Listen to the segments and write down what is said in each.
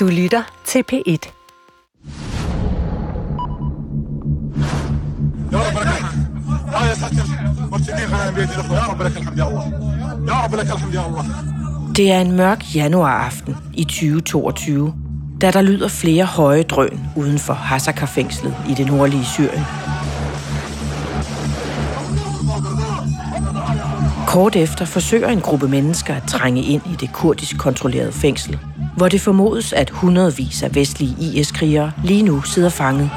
Du lytter til P1. يا رب لك الحمد اه يا ساتر مرتدين غنم بيدي الاخوه يا رب لك الحمد يا الله يا رب لك الحمد يا الله Det er en mørk januaraften i 2022, da der lyder flere høje drøn uden for Hasakar-fængslet i det nordlige Syrien. Kort efter forsøger en gruppe mennesker at trænge ind i det kurdisk kontrollerede fængsel, hvor det formodes, at hundredvis af vestlige IS-krigere lige nu sidder fanget.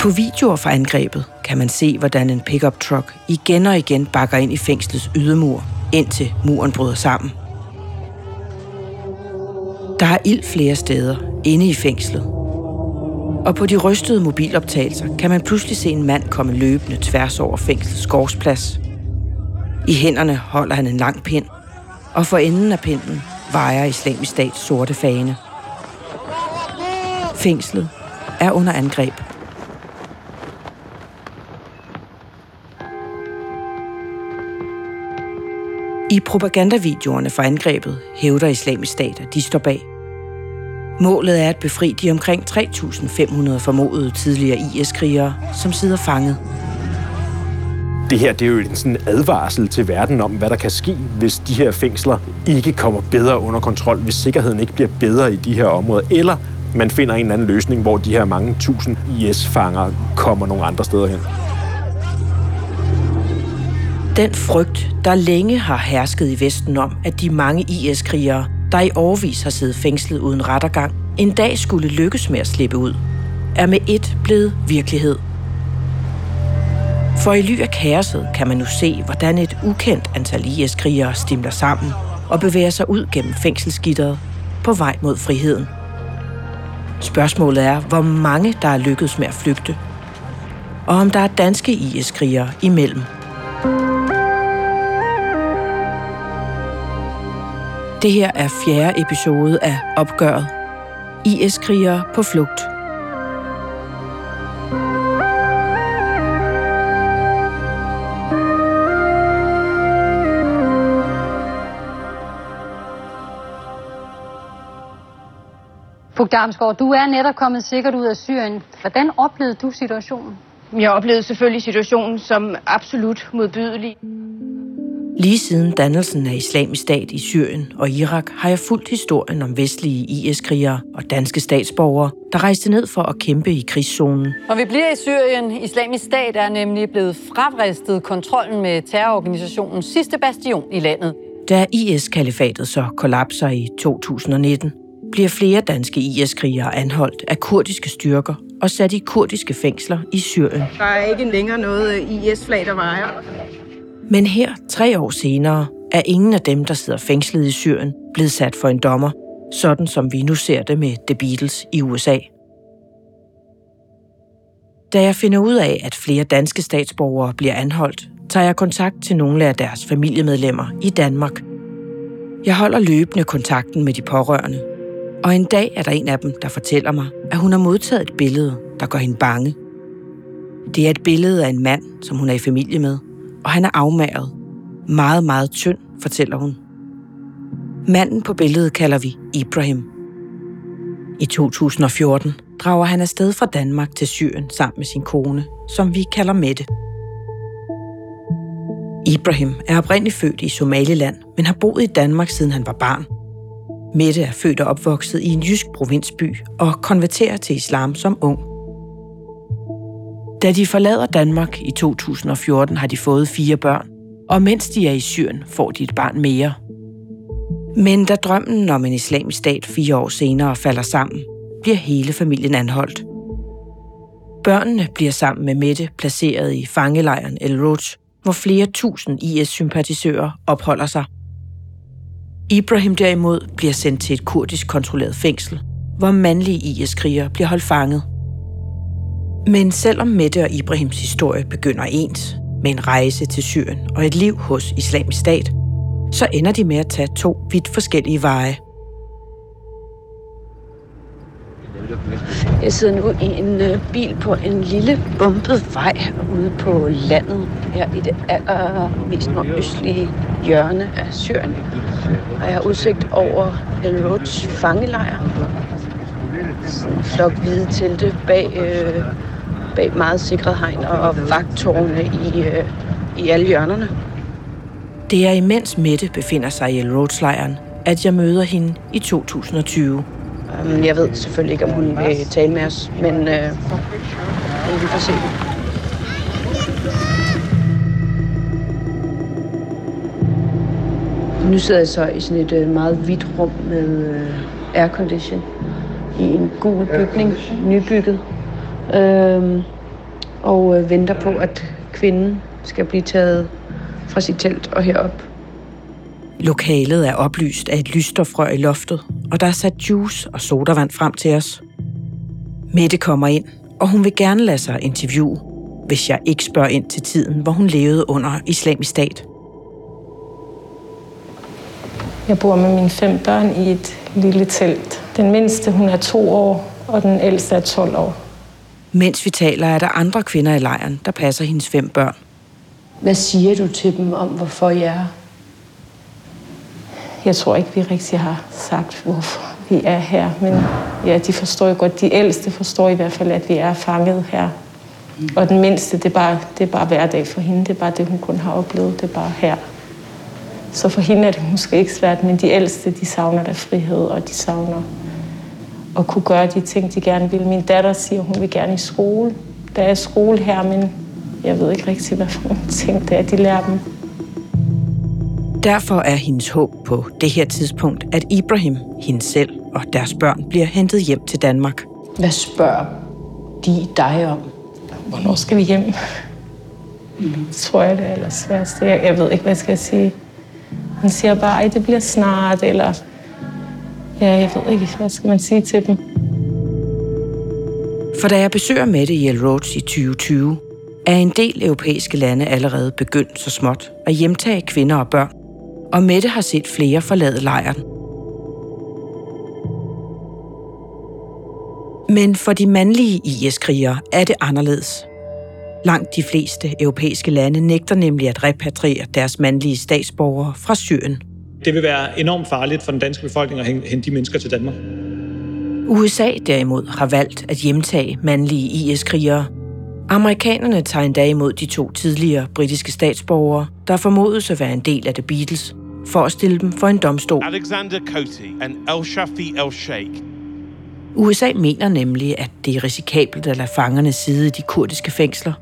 På videoer fra angrebet kan man se, hvordan en pickup truck igen og igen bakker ind i fængslets ydermur, indtil muren bryder sammen. Der er ild flere steder inde i fængslet. Og på de rystede mobiloptagelser kan man pludselig se en mand komme løbende tværs over fængslets gårdsplads. I hænderne holder han en lang pind, og for enden af pinden vejer islamisk stats sorte fane. Fængslet er under angreb. I propagandavideoerne for angrebet hævder islamisk stat, at de står bag. Målet er at befri de omkring 3.500 formodede tidligere IS-krigere, som sidder fanget. Det her det er jo en sådan advarsel til verden om, hvad der kan ske, hvis de her fængsler ikke kommer bedre under kontrol, hvis sikkerheden ikke bliver bedre i de her områder, eller man finder en eller anden løsning, hvor de her mange tusind IS-fanger kommer nogle andre steder hen. Den frygt, der længe har hersket i Vesten om, at de mange IS-krigere, der i årvis har siddet fængslet uden rettergang, en dag skulle lykkes med at slippe ud, er med et blevet virkelighed. For i ly af kaoset kan man nu se, hvordan et ukendt antal IS-krigere stimler sammen og bevæger sig ud gennem fængselsgitteret på vej mod friheden. Spørgsmålet er, hvor mange der er lykkedes med at flygte, og om der er danske IS-krigere imellem. Det her er fjerde episode af Opgøret. IS-krigere på flugt. Fug Damsgaard, du er netop kommet sikkert ud af Syrien. Hvordan oplevede du situationen? Jeg oplevede selvfølgelig situationen som absolut modbydelig. Lige siden dannelsen af islamisk stat i Syrien og Irak har jeg fulgt historien om vestlige IS-krigere og danske statsborgere, der rejste ned for at kæmpe i krigszonen. Når vi bliver i Syrien, islamisk stat er nemlig blevet frabristet kontrollen med terrororganisationens sidste bastion i landet. Da IS-kalifatet så kollapser i 2019, bliver flere danske IS-krigere anholdt af kurdiske styrker og sat i kurdiske fængsler i Syrien. Der er ikke længere noget IS-flag, der vejer. Men her, tre år senere, er ingen af dem, der sidder fængslet i Syrien, blevet sat for en dommer, sådan som vi nu ser det med The Beatles i USA. Da jeg finder ud af, at flere danske statsborgere bliver anholdt, tager jeg kontakt til nogle af deres familiemedlemmer i Danmark. Jeg holder løbende kontakten med de pårørende, og en dag er der en af dem, der fortæller mig, at hun har modtaget et billede, der gør hende bange. Det er et billede af en mand, som hun er i familie med, og han er afmæret. Meget, meget tynd, fortæller hun. Manden på billedet kalder vi Ibrahim. I 2014 drager han afsted fra Danmark til Syrien sammen med sin kone, som vi kalder Mette. Ibrahim er oprindeligt født i Somaliland, men har boet i Danmark siden han var barn. Mette er født og opvokset i en jysk provinsby og konverterer til islam som ung. Da de forlader Danmark i 2014, har de fået fire børn, og mens de er i Syrien, får de et barn mere. Men da drømmen om en islamisk stat fire år senere falder sammen, bliver hele familien anholdt. Børnene bliver sammen med Mette placeret i fangelejren El Roj, hvor flere tusind IS-sympatisører opholder sig. Ibrahim derimod bliver sendt til et kurdisk kontrolleret fængsel, hvor mandlige IS-krigere bliver holdt fanget. Men selvom Mette og Ibrahims historie begynder ens, med en rejse til Syrien og et liv hos islamisk stat, så ender de med at tage to vidt forskellige veje. Jeg sidder nu i en øh, bil på en lille bumpet vej ude på landet her i det allermest nordøstlige hjørne af Syrien. Og jeg har udsigt over El Roads fangelejr. Sådan en flok hvide telte bag, øh, bag meget sikret hegn og vagtårne i, øh, i alle hjørnerne. Det er imens Mette befinder sig i El Roads-lejren, at jeg møder hende i 2020. Um, jeg ved selvfølgelig ikke, om hun vil tale med os, men øh, vi får se. Nu sidder jeg så i sådan et øh, meget hvidt rum med øh, aircondition i en gul bygning, nybygget, øh, og øh, venter på, at kvinden skal blive taget fra sit telt og herop. Lokalet er oplyst af et lysstofrør i loftet, og der er sat juice og sodavand frem til os. Mette kommer ind, og hun vil gerne lade sig interviewe, hvis jeg ikke spørger ind til tiden, hvor hun levede under islamisk stat. Jeg bor med mine fem børn i et lille telt. Den mindste, hun er to år, og den ældste er 12 år. Mens vi taler, er der andre kvinder i lejren, der passer hendes fem børn. Hvad siger du til dem om, hvorfor jeg er? Jeg tror ikke, vi rigtig har sagt, hvorfor vi er her. Men ja, de forstår jo godt. De ældste forstår i hvert fald, at vi er fanget her. Og den mindste, det er, bare, det er bare hverdag for hende. Det er bare det, hun kun har oplevet. Det er bare her. Så for hende er det måske ikke svært, men de ældste, de savner der frihed, og de savner at kunne gøre de ting, de gerne vil. Min datter siger, hun vil gerne i skole. Der er skole her, men jeg ved ikke rigtig, hvad for nogle ting det er, de lærer dem. Derfor er hendes håb på det her tidspunkt, at Ibrahim, hende selv og deres børn bliver hentet hjem til Danmark. Hvad spørger de dig om? Hvornår skal vi hjem? Mm. tror jeg, det er allersværeste. Jeg, jeg ved ikke, hvad jeg skal sige. Han siger bare, at det bliver snart, eller... Ja, jeg ved ikke, hvad skal man sige til dem. For da jeg besøger Mette i Roads i 2020, er en del europæiske lande allerede begyndt så småt at hjemtage kvinder og børn, og Mette har set flere forlade lejren. Men for de mandlige IS-krigere er det anderledes. Langt de fleste europæiske lande nægter nemlig at repatriere deres mandlige statsborgere fra Syrien. Det vil være enormt farligt for den danske befolkning at hente de mennesker til Danmark. USA derimod har valgt at hjemtage mandlige IS-krigere. Amerikanerne tager endda imod de to tidligere britiske statsborgere, der formodes at være en del af The Beatles, for at stille dem for en domstol. Alexander Cote and El Shafi El Sheikh. USA mener nemlig, at det er risikabelt at lade fangerne sidde i de kurdiske fængsler,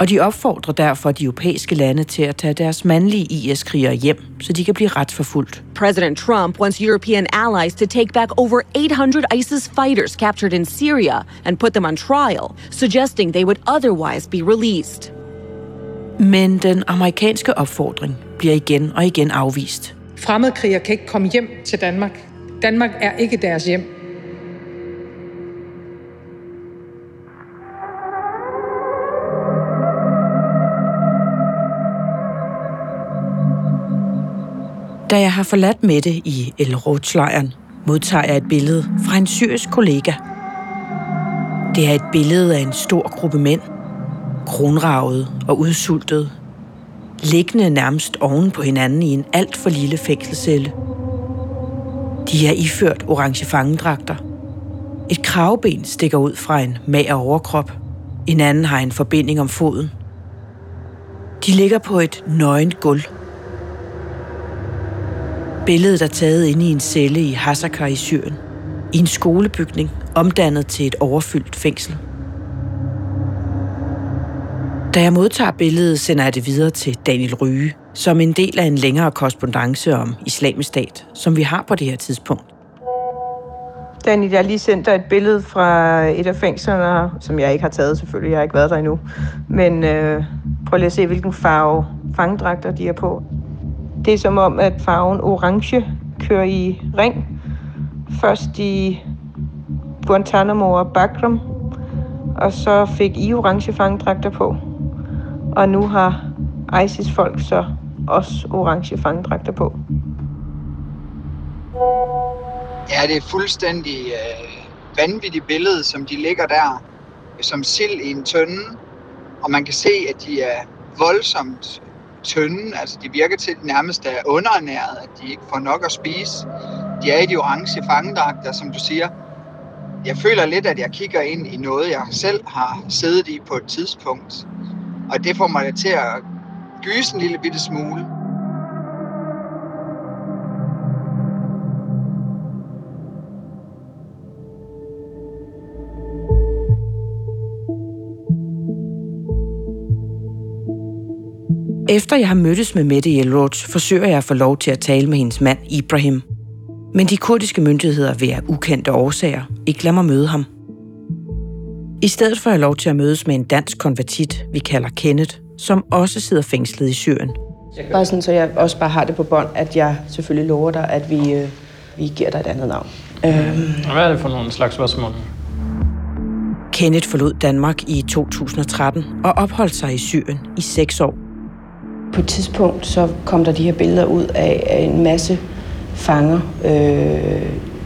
og de opfordrer derfor de europæiske lande til at tage deres mandlige IS-krigere hjem, så de kan blive retsforfulgt. President Trump wants European allies to take back over 800 ISIS fighters captured in Syria and put them on trial, suggesting they would otherwise be released. Men den amerikanske opfordring bliver igen og igen afvist. Fremmedkrigere kan ikke komme hjem til Danmark. Danmark er ikke deres hjem. Da jeg har forladt Mette i El Roth-lejren, modtager jeg et billede fra en syrisk kollega. Det er et billede af en stor gruppe mænd, kronravet og udsultet, liggende nærmest oven på hinanden i en alt for lille fængselscelle. De er iført orange fangedragter. Et kravben stikker ud fra en mager overkrop. En anden har en forbinding om foden. De ligger på et nøgent gulv Billedet er taget inde i en celle i Hasakar i Syrien. I en skolebygning, omdannet til et overfyldt fængsel. Da jeg modtager billedet, sender jeg det videre til Daniel Ryge, som en del af en længere korrespondence om islamisk stat, som vi har på det her tidspunkt. Daniel, jeg har lige sendt dig et billede fra et af fængslerne, som jeg ikke har taget selvfølgelig, jeg har ikke været der endnu. Men øh, prøv lige at se, hvilken farve fangedragter de er på. Det er som om, at farven orange kører i ring. Først i Guantanamo og Bagram, og så fik I orange fangdragter på. Og nu har ISIS-folk så også orange fangdragter på. Ja, det er fuldstændig øh, vanvittigt billede, som de ligger der som sild i en tønde. Og man kan se, at de er voldsomt tynde. Altså, de virker til at nærmest er underernæret, at de ikke får nok at spise. De er i de orange fangedragter, som du siger. Jeg føler lidt, at jeg kigger ind i noget, jeg selv har siddet i på et tidspunkt. Og det får mig til at gyse en lille bitte smule. Efter jeg har mødtes med Mette Yelroach, forsøger jeg at få lov til at tale med hendes mand Ibrahim. Men de kurdiske myndigheder vil af ukendte årsager ikke lade mig møde ham. I stedet får jeg lov til at mødes med en dansk konvertit, vi kalder Kenneth, som også sidder fængslet i Syrien. Bare sådan, så jeg også bare har det på bånd, at jeg selvfølgelig lover dig, at vi, øh, vi giver dig et andet navn. Øhm. Hvad er det for nogle slags spørgsmål? Kenneth forlod Danmark i 2013 og opholdt sig i Syrien i seks år. På et tidspunkt så kom der de her billeder ud af, en masse fanger, øh,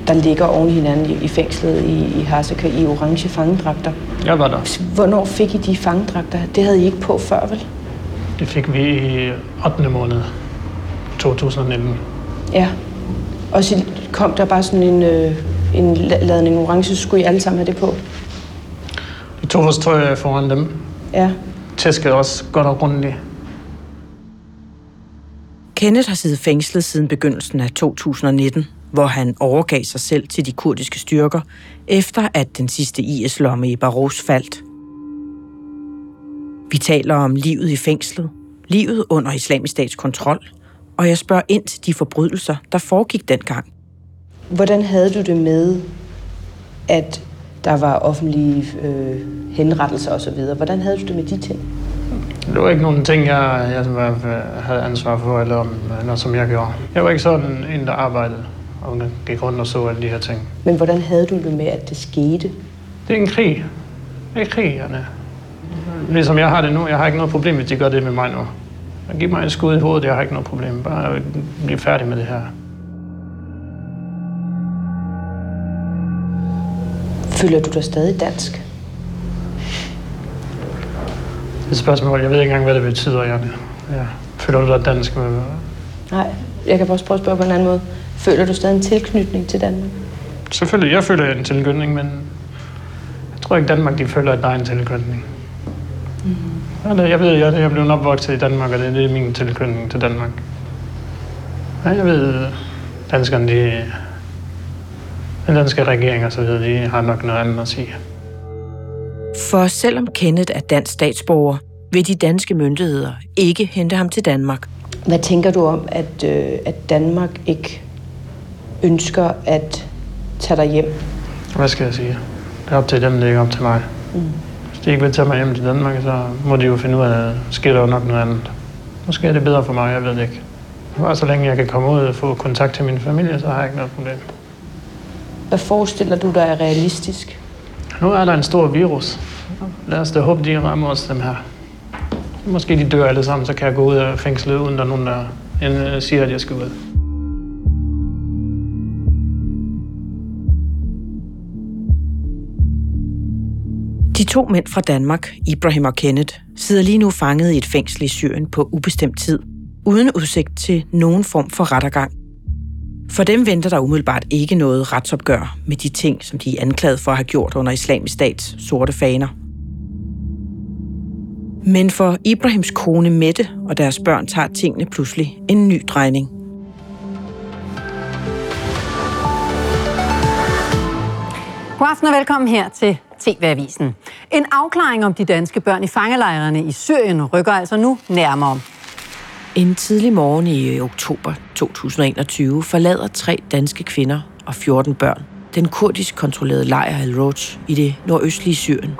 der ligger oven i hinanden i, i fængslet i, i Hasaka i orange fangedragter. Jeg var der. Hvornår fik I de fangedragter? Det havde I ikke på før, vel? Det fik vi i 8. måned 2019. Ja. Og så kom der bare sådan en, øh, en ladning orange, så skulle I alle sammen have det på? De tog vores tøj foran dem. Ja. Tæskede også godt og grundigt. Kenneth har siddet fængslet siden begyndelsen af 2019, hvor han overgav sig selv til de kurdiske styrker, efter at den sidste IS-lomme i Baros faldt. Vi taler om livet i fængslet, livet under islamisk stats kontrol, og jeg spørger ind til de forbrydelser, der foregik dengang. Hvordan havde du det med, at der var offentlige øh, henrettelser osv.? Hvordan havde du det med de ting? Det var ikke nogen ting, jeg, jeg havde ansvar for, eller noget, som jeg gjorde. Jeg var ikke sådan en, der arbejdede og gik rundt og så alle de her ting. Men hvordan havde du det med, at det skete? Det er en krig. Det er krig, Anna. Ligesom jeg har det nu. Jeg har ikke noget problem, hvis de gør det med mig nu. Giv mig en skud i hovedet, jeg har ikke noget problem. Bare blive færdig med det her. Føler du dig stadig dansk? Det er et spørgsmål. Jeg ved ikke engang, hvad det betyder, Janne. Ja. Føler du dig dansk? Med... Nej, jeg kan også prøve at spørge på en anden måde. Føler du stadig en tilknytning til Danmark? Selvfølgelig, jeg føler en tilknytning, men jeg tror ikke, Danmark de føler, at der er en tilknytning. Mm. Jeg ved, jeg, jeg blev opvokset i Danmark, og det er min tilknytning til Danmark. Ja, jeg ved, danskerne, de, den danske regering og så videre, de har nok noget andet at sige. For selvom Kenneth er dansk statsborger, vil de danske myndigheder ikke hente ham til Danmark. Hvad tænker du om, at, øh, at Danmark ikke ønsker at tage dig hjem? Hvad skal jeg sige? Det er op til dem, det er ikke op til mig. Mm. Hvis de ikke vil tage mig hjem til Danmark, så må de jo finde ud af, at sker der jo nok noget andet. Måske er det bedre for mig, jeg ved det ikke. Bare så længe jeg kan komme ud og få kontakt til min familie, så har jeg ikke noget problem. Hvad forestiller du dig er realistisk? Nu er der en stor virus. Lad os da håbe, de rammer os dem her. Måske de dør alle sammen, så kan jeg gå ud af fængslet, uden der er nogen, der øh, siger, at jeg skal ud. De to mænd fra Danmark, Ibrahim og Kenneth, sidder lige nu fanget i et fængsel i Syrien på ubestemt tid, uden udsigt til nogen form for rettergang. For dem venter der umiddelbart ikke noget retsopgør med de ting, som de er anklaget for at have gjort under islamisk stats sorte faner. Men for Ibrahims kone Mette og deres børn tager tingene pludselig en ny drejning. God aften og velkommen her til TV-avisen. En afklaring om de danske børn i fangelejrene i Syrien rykker altså nu nærmere. En tidlig morgen i oktober 2021 forlader tre danske kvinder og 14 børn den kurdisk kontrollerede lejr al-Roj i det nordøstlige Syrien.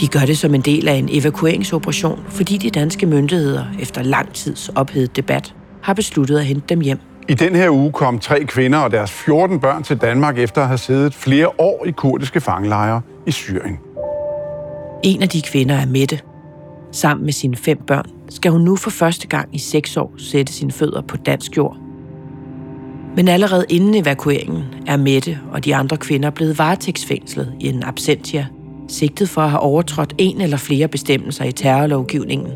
De gør det som en del af en evakueringsoperation, fordi de danske myndigheder efter lang tids ophedet debat har besluttet at hente dem hjem. I den her uge kom tre kvinder og deres 14 børn til Danmark efter at have siddet flere år i kurdiske fangelejre i Syrien. En af de kvinder er Mette. Sammen med sine fem børn skal hun nu for første gang i seks år sætte sine fødder på dansk jord. Men allerede inden evakueringen er Mette og de andre kvinder blevet varetægtsfængslet i en absentia, sigtet for at have overtrådt en eller flere bestemmelser i terrorlovgivningen.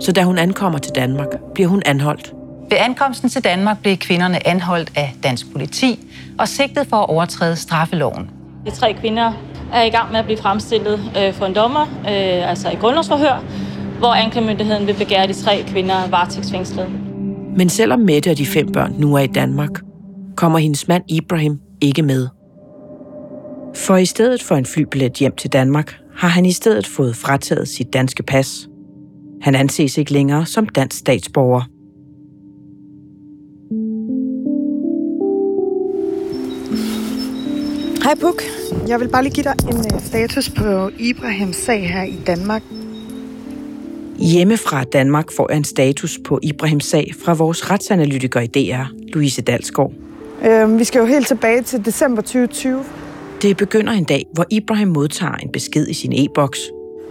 Så da hun ankommer til Danmark, bliver hun anholdt. Ved ankomsten til Danmark blev kvinderne anholdt af dansk politi og sigtet for at overtræde straffeloven. De tre kvinder er i gang med at blive fremstillet øh, for en dommer, øh, altså i grundlovsforhør, hvor anklagemyndigheden vil begære de tre kvinder varetægtsfængslet. Men selvom Mette og de fem børn nu er i Danmark, kommer hendes mand Ibrahim ikke med. For i stedet for en flybillet hjem til Danmark, har han i stedet fået frataget sit danske pas. Han anses ikke længere som dansk statsborger. Hej Puk. Jeg vil bare lige give dig en uh, status på Ibrahims sag her i Danmark. Hjemme fra Danmark får jeg en status på Ibrahims sag fra vores retsanalytiker i DR, Louise Dalsgaard. Uh, vi skal jo helt tilbage til december 2020. Det begynder en dag, hvor Ibrahim modtager en besked i sin e-boks.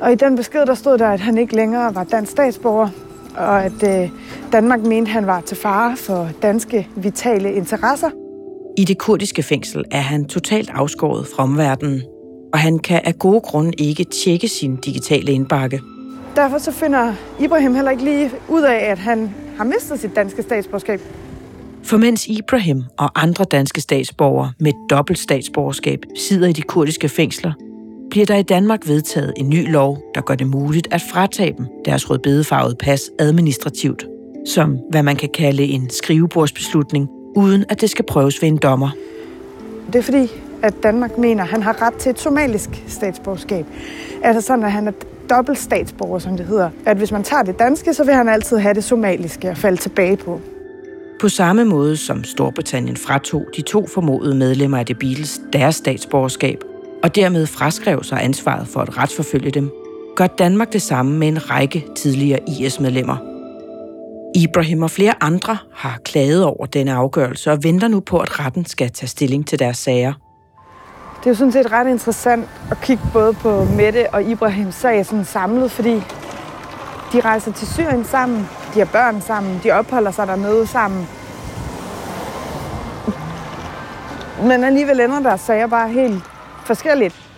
Og i den besked, der stod der, at han ikke længere var dansk statsborger, og at uh, Danmark mente, han var til fare for danske vitale interesser. I det kurdiske fængsel er han totalt afskåret fra omverdenen, og han kan af gode grunde ikke tjekke sin digitale indbakke. Derfor så finder Ibrahim heller ikke lige ud af, at han har mistet sit danske statsborgerskab. For mens Ibrahim og andre danske statsborgere med dobbelt statsborgerskab sidder i de kurdiske fængsler, bliver der i Danmark vedtaget en ny lov, der gør det muligt at fratage dem deres rødbedefarvede pas administrativt, som hvad man kan kalde en skrivebordsbeslutning, uden at det skal prøves ved en dommer. Det er fordi, at Danmark mener, at han har ret til et somalisk statsborgerskab. Altså sådan, at han er dobbelt statsborger, som det hedder. At hvis man tager det danske, så vil han altid have det somaliske at falde tilbage på. På samme måde som Storbritannien fratog de to formodede medlemmer af det Beatles deres statsborgerskab, og dermed fraskrev sig ansvaret for at retsforfølge dem, gør Danmark det samme med en række tidligere IS-medlemmer. Ibrahim og flere andre har klaget over denne afgørelse og venter nu på, at retten skal tage stilling til deres sager. Det er jo sådan set ret interessant at kigge både på Mette og Ibrahims sag sådan samlet, fordi de rejser til Syrien sammen, de har børn sammen, de opholder sig dernede sammen. Men alligevel ender deres sager bare helt forskelligt.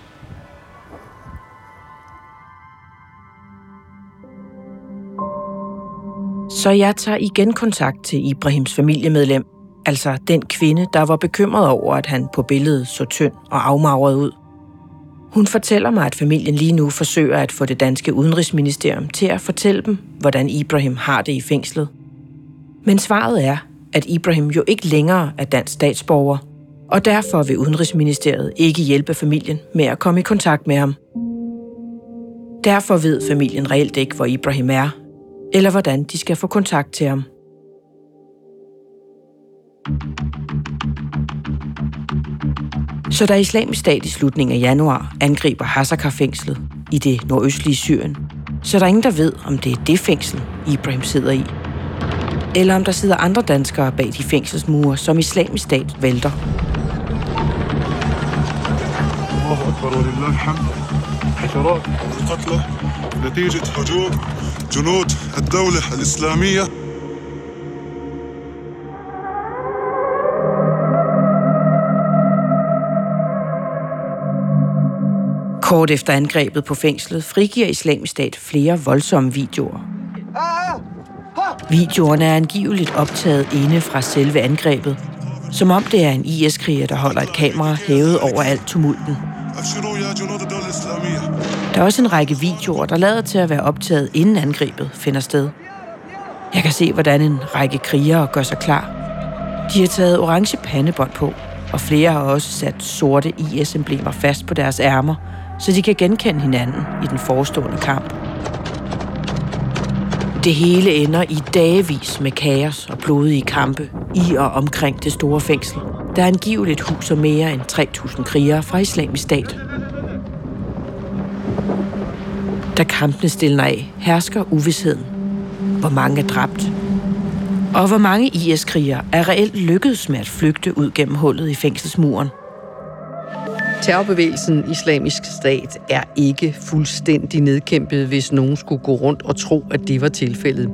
Så jeg tager igen kontakt til Ibrahims familiemedlem, altså den kvinde, der var bekymret over, at han på billedet så tynd og afmagret ud. Hun fortæller mig, at familien lige nu forsøger at få det danske udenrigsministerium til at fortælle dem, hvordan Ibrahim har det i fængslet. Men svaret er, at Ibrahim jo ikke længere er dansk statsborger, og derfor vil Udenrigsministeriet ikke hjælpe familien med at komme i kontakt med ham. Derfor ved familien reelt ikke, hvor Ibrahim er, eller hvordan de skal få kontakt til ham. Så da islamisk stat i slutningen af januar angriber Hasakar-fængslet i det nordøstlige Syrien, så er der ingen, der ved, om det er det fængsel, Ibrahim sidder i. Eller om der sidder andre danskere bag de fængselsmure, som islamisk stat vælter. الله اكبر ولله الحمد حشرات القتلى نتيجه هجوم جنود الدوله الاسلاميه Kort efter angrebet på fængslet frigiver islamisk stat flere voldsomme videoer. Videoerne er angiveligt optaget inde fra selve angrebet, som om det er en IS-kriger, der holder et kamera hævet over alt tumulten. Der er også en række videoer, der lader til at være optaget inden angrebet finder sted. Jeg kan se, hvordan en række krigere gør sig klar. De har taget orange pandebånd på, og flere har også sat sorte IS-emblemer fast på deres ærmer, så de kan genkende hinanden i den forestående kamp. Det hele ender i dagevis med kaos og blodige kampe i og omkring det store fængsel, der angiveligt huser mere end 3.000 krigere fra islamisk stat. Da kampene stiller af, hersker uvidsheden. Hvor mange er dræbt? Og hvor mange IS-krigere er reelt lykkedes med at flygte ud gennem hullet i fængselsmuren? Terrorbevægelsen Islamisk Stat er ikke fuldstændig nedkæmpet, hvis nogen skulle gå rundt og tro, at det var tilfældet.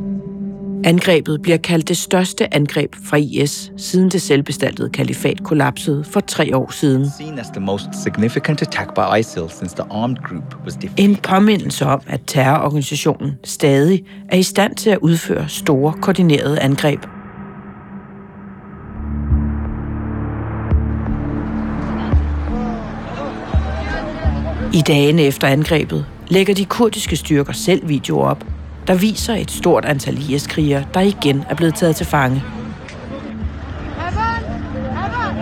Angrebet bliver kaldt det største angreb fra IS, siden det selvbestaltede kalifat kollapsede for tre år siden. En påmindelse om, at terrororganisationen stadig er i stand til at udføre store, koordinerede angreb. I dagene efter angrebet lægger de kurdiske styrker selv videoer op, der viser et stort antal IS-krigere, der igen er blevet taget til fange.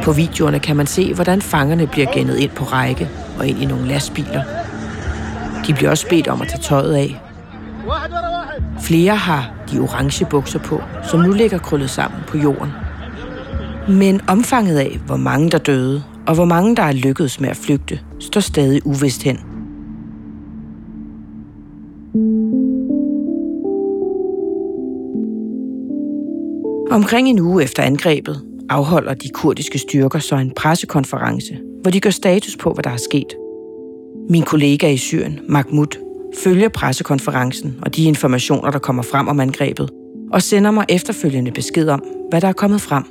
På videoerne kan man se, hvordan fangerne bliver gennet ind på række og ind i nogle lastbiler. De bliver også bedt om at tage tøjet af. Flere har de orange bukser på, som nu ligger krøllet sammen på jorden. Men omfanget af, hvor mange der døde, og hvor mange der er lykkedes med at flygte, står stadig uvist hen. Omkring en uge efter angrebet afholder de kurdiske styrker så en pressekonference, hvor de gør status på, hvad der er sket. Min kollega i Syrien, Mahmoud, følger pressekonferencen og de informationer, der kommer frem om angrebet, og sender mig efterfølgende besked om, hvad der er kommet frem.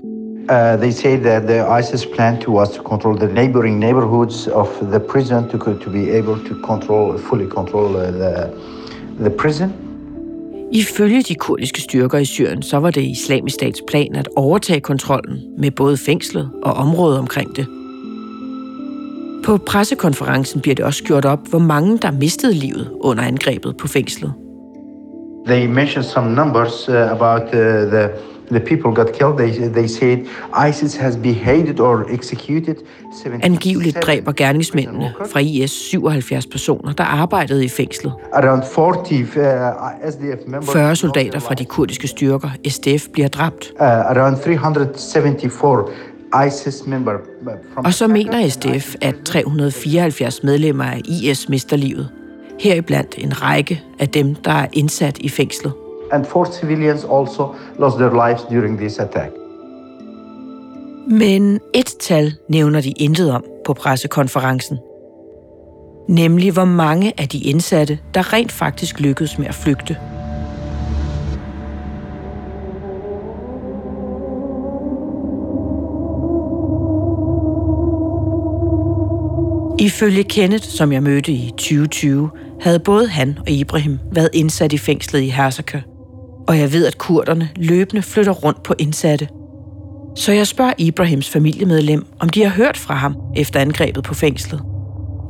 Uh, they say that the ISIS plan to was to control the neighboring neighborhoods of the prison to, to be able to control, fully control uh, the, the prison. Ifølge de kurdiske styrker i Syrien, så var det islamisk stats plan at overtage kontrollen med både fængslet og området omkring det. På pressekonferencen bliver det også gjort op, hvor mange der mistede livet under angrebet på fængslet. They mentioned some numbers uh, about uh, the the people got killed. They, they said ISIS has beheaded or executed Angiveligt dræber gerningsmændene fra IS 77 personer, der arbejdede i fængslet. Around 40 uh, SDF members 40 soldater fra de kurdiske styrker, SDF, bliver dræbt. Uh, around 374 ISIS member Og så mener SDF, at 374 medlemmer af IS mister livet. Heriblandt en række af dem, der er indsat i fængslet and four civilians also lost their lives during this attack. Men et tal nævner de intet om på pressekonferencen. Nemlig hvor mange af de indsatte, der rent faktisk lykkedes med at flygte. Ifølge Kenneth, som jeg mødte i 2020, havde både han og Ibrahim været indsat i fængslet i Hersaka og jeg ved, at kurderne løbende flytter rundt på indsatte. Så jeg spørger Ibrahims familiemedlem, om de har hørt fra ham efter angrebet på fængslet.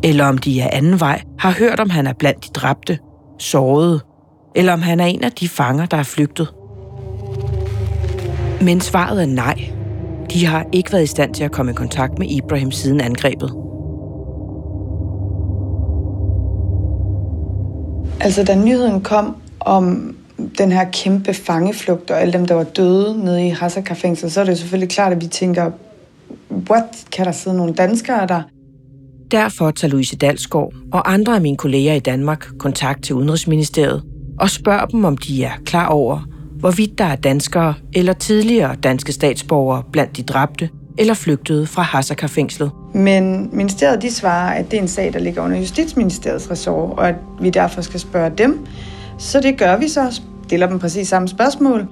Eller om de af anden vej har hørt, om han er blandt de dræbte, sårede, eller om han er en af de fanger, der er flygtet. Men svaret er nej. De har ikke været i stand til at komme i kontakt med Ibrahim siden angrebet. Altså, da nyheden kom om den her kæmpe fangeflugt og alle dem, der var døde nede i Hasaka fængsel, så er det selvfølgelig klart, at vi tænker, what, kan der sidde nogle danskere der? Derfor tager Louise Dalsgaard og andre af mine kolleger i Danmark kontakt til Udenrigsministeriet og spørger dem, om de er klar over, hvorvidt der er danskere eller tidligere danske statsborgere blandt de dræbte eller flygtede fra Hasaka-fængslet. Men ministeriet de svarer, at det er en sag, der ligger under Justitsministeriets ressort, og at vi derfor skal spørge dem, så det gør vi så, stiller dem præcis samme spørgsmål.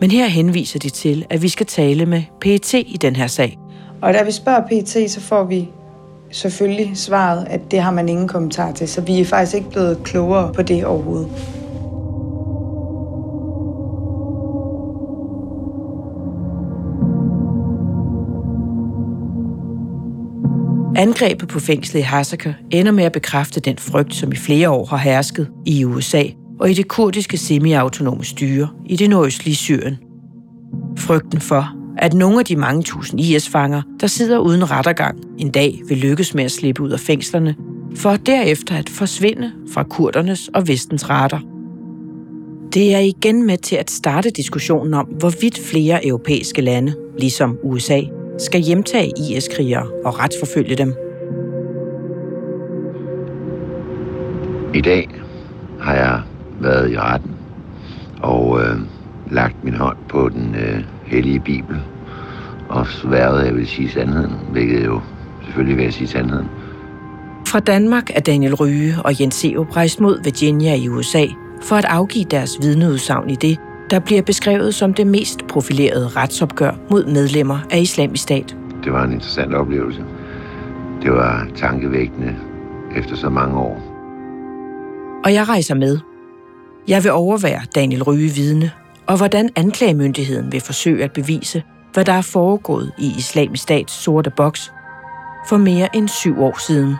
Men her henviser de til, at vi skal tale med PET i den her sag. Og da vi spørger PET, så får vi selvfølgelig svaret, at det har man ingen kommentar til, så vi er faktisk ikke blevet klogere på det overhovedet. Angrebet på fængslet i Hasaka ender med at bekræfte den frygt, som i flere år har hersket i USA og i det kurdiske semiautonome styre i det nordøstlige Syrien. Frygten for, at nogle af de mange tusind IS-fanger, der sidder uden rettergang, en dag vil lykkes med at slippe ud af fængslerne, for derefter at forsvinde fra kurdernes og vestens retter. Det er igen med til at starte diskussionen om, hvorvidt flere europæiske lande, ligesom USA, skal hjemtage IS-krigere og retsforfølge dem. I dag har jeg været i retten og øh, lagt min hånd på den øh, hellige bibel og sværet, at jeg vil sige sandheden, hvilket jo selvfølgelig vil jeg sige sandheden. Fra Danmark er Daniel Ryge og Jens Seo rejst mod Virginia i USA for at afgive deres vidneudsagn i det, der bliver beskrevet som det mest profilerede retsopgør mod medlemmer af islamisk stat. Det var en interessant oplevelse. Det var tankevækkende efter så mange år. Og jeg rejser med. Jeg vil overvære Daniel Ryge vidne, og hvordan anklagemyndigheden vil forsøge at bevise, hvad der er foregået i islamisk stats sorte boks for mere end syv år siden.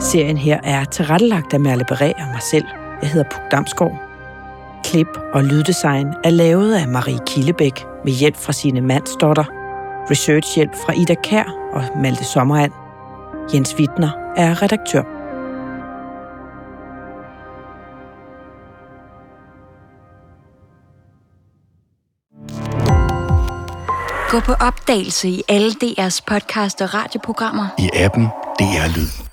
Serien her er tilrettelagt af Merle Beret og mig selv. Jeg hedder Puk Damsgaard. Klip og lyddesign er lavet af Marie Killebæk med hjælp fra sine mandsdotter. Researchhjælp fra Ida Kær og Malte Sommerand. Jens Wittner er redaktør. Gå på opdagelse i alle DR's podcast og radioprogrammer. I appen DR Lyd.